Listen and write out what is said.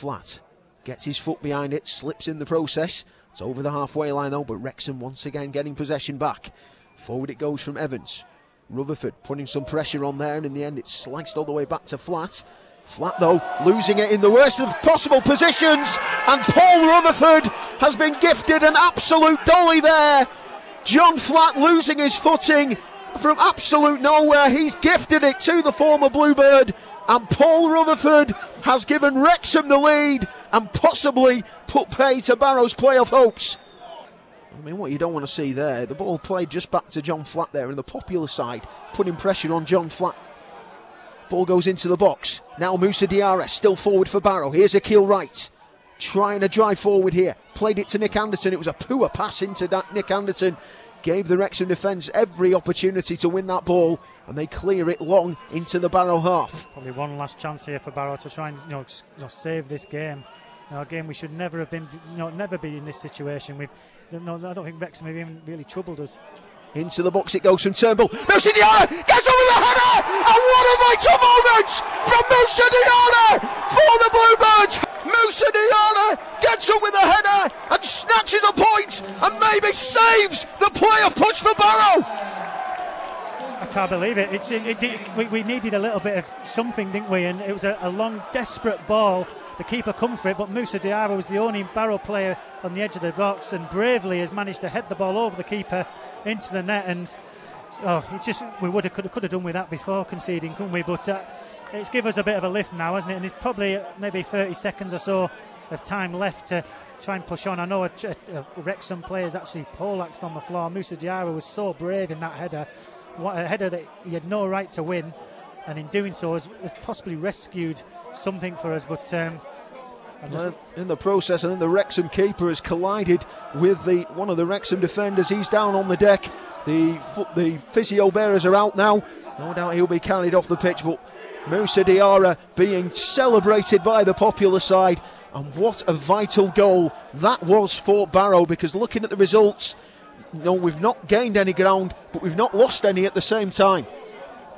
Flat gets his foot behind it, slips in the process. It's over the halfway line though, but Wrexham once again getting possession back. Forward it goes from Evans. Rutherford putting some pressure on there, and in the end it's sliced all the way back to Flat. Flat though, losing it in the worst of possible positions, and Paul Rutherford has been gifted an absolute dolly there. John Flat losing his footing from absolute nowhere. He's gifted it to the former Bluebird, and Paul Rutherford has given Wrexham the lead and possibly put pay to Barrow's playoff hopes. I mean, what you don't want to see there, the ball played just back to John Flat there, and the popular side putting pressure on John Flat. Ball goes into the box. Now Moussa Diarra still forward for Barrow. Here's Akil Wright trying to drive forward here. Played it to Nick Anderton. It was a poor pass into that Nick Anderton. Gave the Wrexham defence every opportunity to win that ball, and they clear it long into the Barrow half. Probably one last chance here for Barrow to try and you know, you know save this game. You know, again, we should never have been, you know, never be in this situation. We've, no, I don't think Wrexham have even really troubled us. Into the box it goes from Turnbull. Moussa Diarra gets over the header! And what a vital moment from Moussa Diarra for the Bluebirds! Moussa Diarra gets up with a header snatches a point and maybe saves the playoff push for Barrow! I can't believe it. It's, it, it we, we, needed a little bit of something, didn't we? And it was a, a long, desperate ball. The keeper come for it, but Moussa Diarra was the only Barrow player on the edge of the box and bravely has managed to head the ball over the keeper into the net. And oh, it's just we would have could have, could have done with that before conceding, couldn't we? But uh, it's given us a bit of a lift now, hasn't it? And there's probably maybe 30 seconds or so of time left to try and push on. I know a, a, a Wrexham players actually poleaxed on the floor. Moussa Diarra was so brave in that header. What a header that he had no right to win, and in doing so has, has possibly rescued something for us. But um, in the process, and then the Wrexham keeper has collided with the one of the Wrexham defenders. He's down on the deck. The the physio bearers are out now. No doubt he'll be carried off the pitch, but Moussa Diarra being celebrated by the popular side. And what a vital goal that was for Barrow because looking at the results, no, we've not gained any ground, but we've not lost any at the same time.